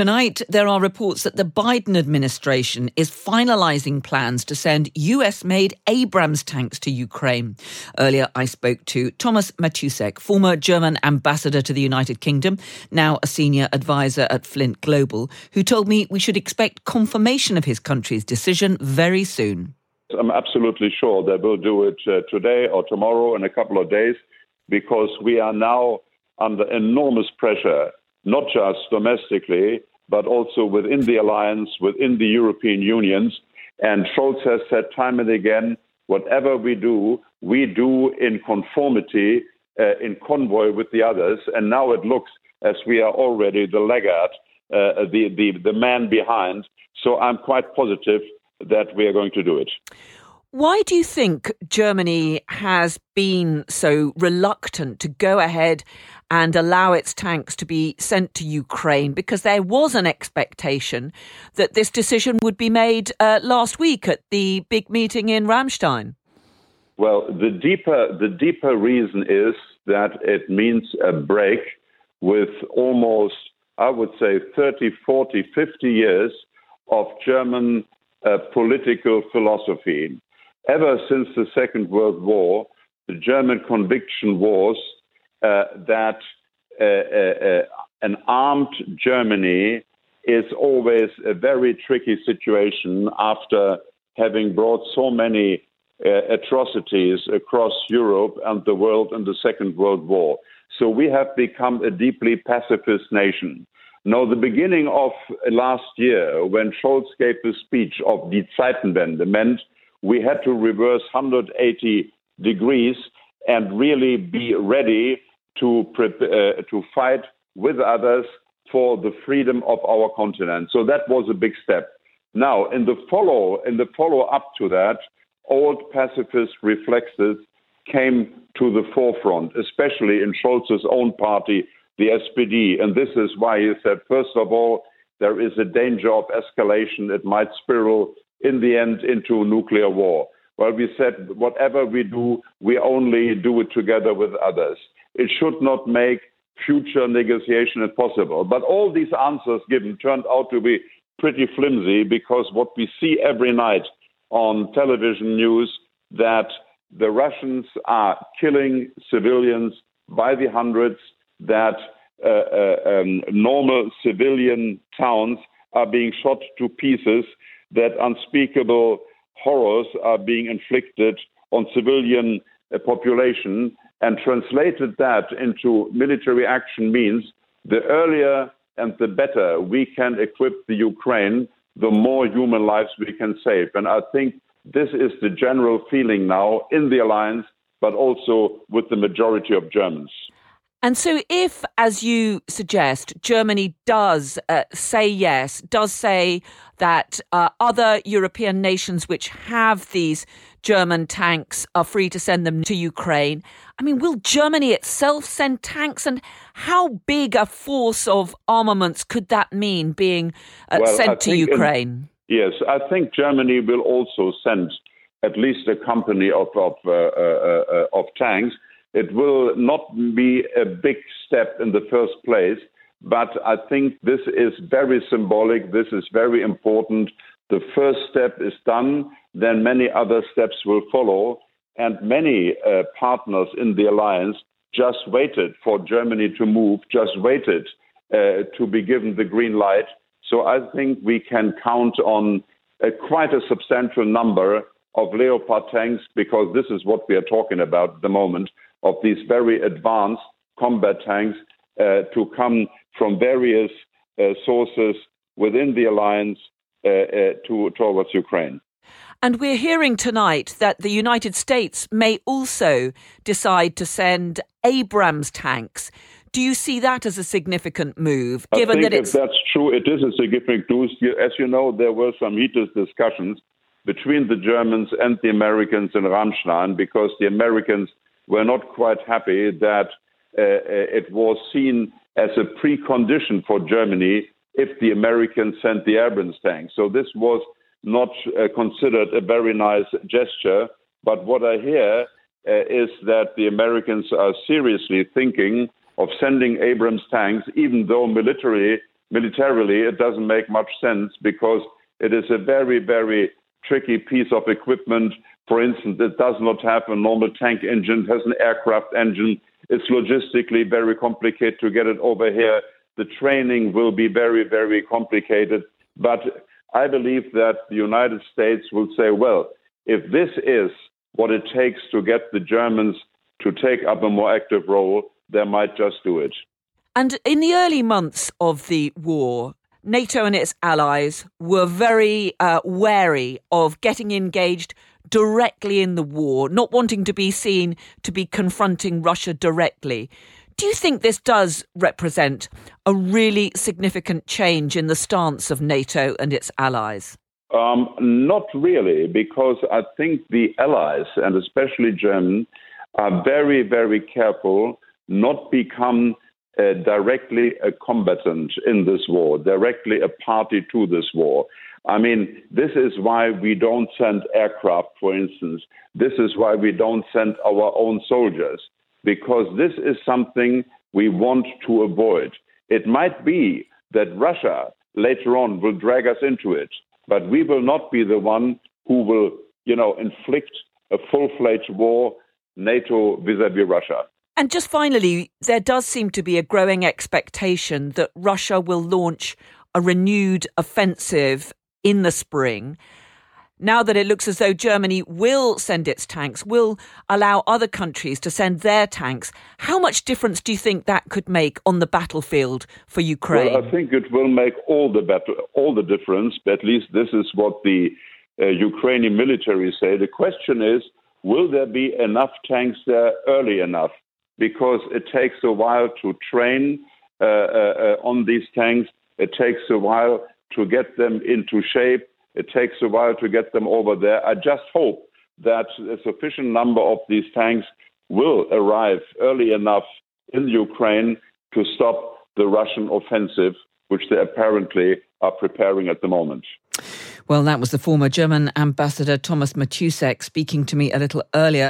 Tonight, there are reports that the Biden administration is finalizing plans to send US made Abrams tanks to Ukraine. Earlier, I spoke to Thomas Matussek, former German ambassador to the United Kingdom, now a senior advisor at Flint Global, who told me we should expect confirmation of his country's decision very soon. I'm absolutely sure they will do it uh, today or tomorrow in a couple of days because we are now under enormous pressure not just domestically, but also within the alliance, within the European unions. And Scholz has said time and again, whatever we do, we do in conformity, uh, in convoy with the others. And now it looks as we are already the laggard, uh, the, the, the man behind. So I'm quite positive that we are going to do it. Why do you think Germany has been so reluctant to go ahead and allow its tanks to be sent to Ukraine? Because there was an expectation that this decision would be made uh, last week at the big meeting in Ramstein. Well, the deeper the deeper reason is that it means a break with almost, I would say, 30, 40, 50 years of German uh, political philosophy ever since the Second World War, the German conviction was uh, that uh, uh, uh, an armed Germany is always a very tricky situation after having brought so many uh, atrocities across Europe and the world in the Second World War. So we have become a deeply pacifist nation. Now, the beginning of last year, when Scholz gave the speech of Die Zeitenwende, meant we had to reverse 180 degrees and really be ready to, uh, to fight with others for the freedom of our continent. So that was a big step. Now, in the follow in the follow up to that, old pacifist reflexes came to the forefront, especially in Scholz's own party, the SPD. And this is why he said, first of all, there is a danger of escalation. It might spiral in the end into nuclear war. Well, we said whatever we do, we only do it together with others. It should not make future negotiation impossible. But all these answers given turned out to be pretty flimsy because what we see every night on television news that the Russians are killing civilians by the hundreds, that uh, uh, um, normal civilian towns are being shot to pieces, that unspeakable horrors are being inflicted on civilian uh, population and translated that into military action means the earlier and the better we can equip the Ukraine, the more human lives we can save. And I think this is the general feeling now in the alliance, but also with the majority of Germans. And so, if, as you suggest, Germany does uh, say yes, does say that uh, other European nations which have these German tanks are free to send them to Ukraine, I mean, will Germany itself send tanks? And how big a force of armaments could that mean being uh, well, sent to Ukraine? In, yes, I think Germany will also send at least a company of, of, uh, uh, uh, of tanks it will not be a big step in the first place, but I think this is very symbolic. This is very important. The first step is done, then many other steps will follow. And many uh, partners in the alliance just waited for Germany to move, just waited uh, to be given the green light. So I think we can count on a, quite a substantial number of Leopard tanks because this is what we are talking about at the moment of these very advanced combat tanks uh, to come from various uh, sources within the alliance uh, uh, to, towards Ukraine. And we're hearing tonight that the United States may also decide to send Abrams tanks. Do you see that as a significant move, given that it's. If that's true, it is a significant move. As you know, there were some heated discussions between the Germans and the Americans in Ramstein because the Americans were not quite happy that uh, uh, it was seen as a precondition for Germany if the Americans sent the Abrams tanks. So this was not uh, considered a very nice gesture. But what I hear uh, is that the Americans are seriously thinking of sending Abrams tanks, even though militarily militarily, it doesn't make much sense because it is a very, very tricky piece of equipment. For instance, it does not have a normal tank engine, it has an aircraft engine. It's logistically very complicated to get it over here. The training will be very, very complicated. But I believe that the United States will say, well, if this is what it takes to get the Germans to take up a more active role, they might just do it. And in the early months of the war, NATO and its allies were very uh, wary of getting engaged directly in the war, not wanting to be seen to be confronting Russia directly. Do you think this does represent a really significant change in the stance of NATO and its allies? Um, not really, because I think the allies, and especially Germany, are very, very careful not become uh, directly a combatant in this war, directly a party to this war. I mean, this is why we don't send aircraft, for instance. This is why we don't send our own soldiers, because this is something we want to avoid. It might be that Russia later on will drag us into it, but we will not be the one who will, you know, inflict a full-fledged war NATO vis-a-vis Russia. And just finally, there does seem to be a growing expectation that Russia will launch a renewed offensive in the spring. Now that it looks as though Germany will send its tanks, will allow other countries to send their tanks, how much difference do you think that could make on the battlefield for Ukraine? Well, I think it will make all the battle, all the difference. At least this is what the uh, Ukrainian military say. The question is, will there be enough tanks there early enough? because it takes a while to train uh, uh, uh, on these tanks. It takes a while to get them into shape. It takes a while to get them over there. I just hope that a sufficient number of these tanks will arrive early enough in Ukraine to stop the Russian offensive, which they apparently are preparing at the moment. Well, that was the former German ambassador Thomas Matussek speaking to me a little earlier.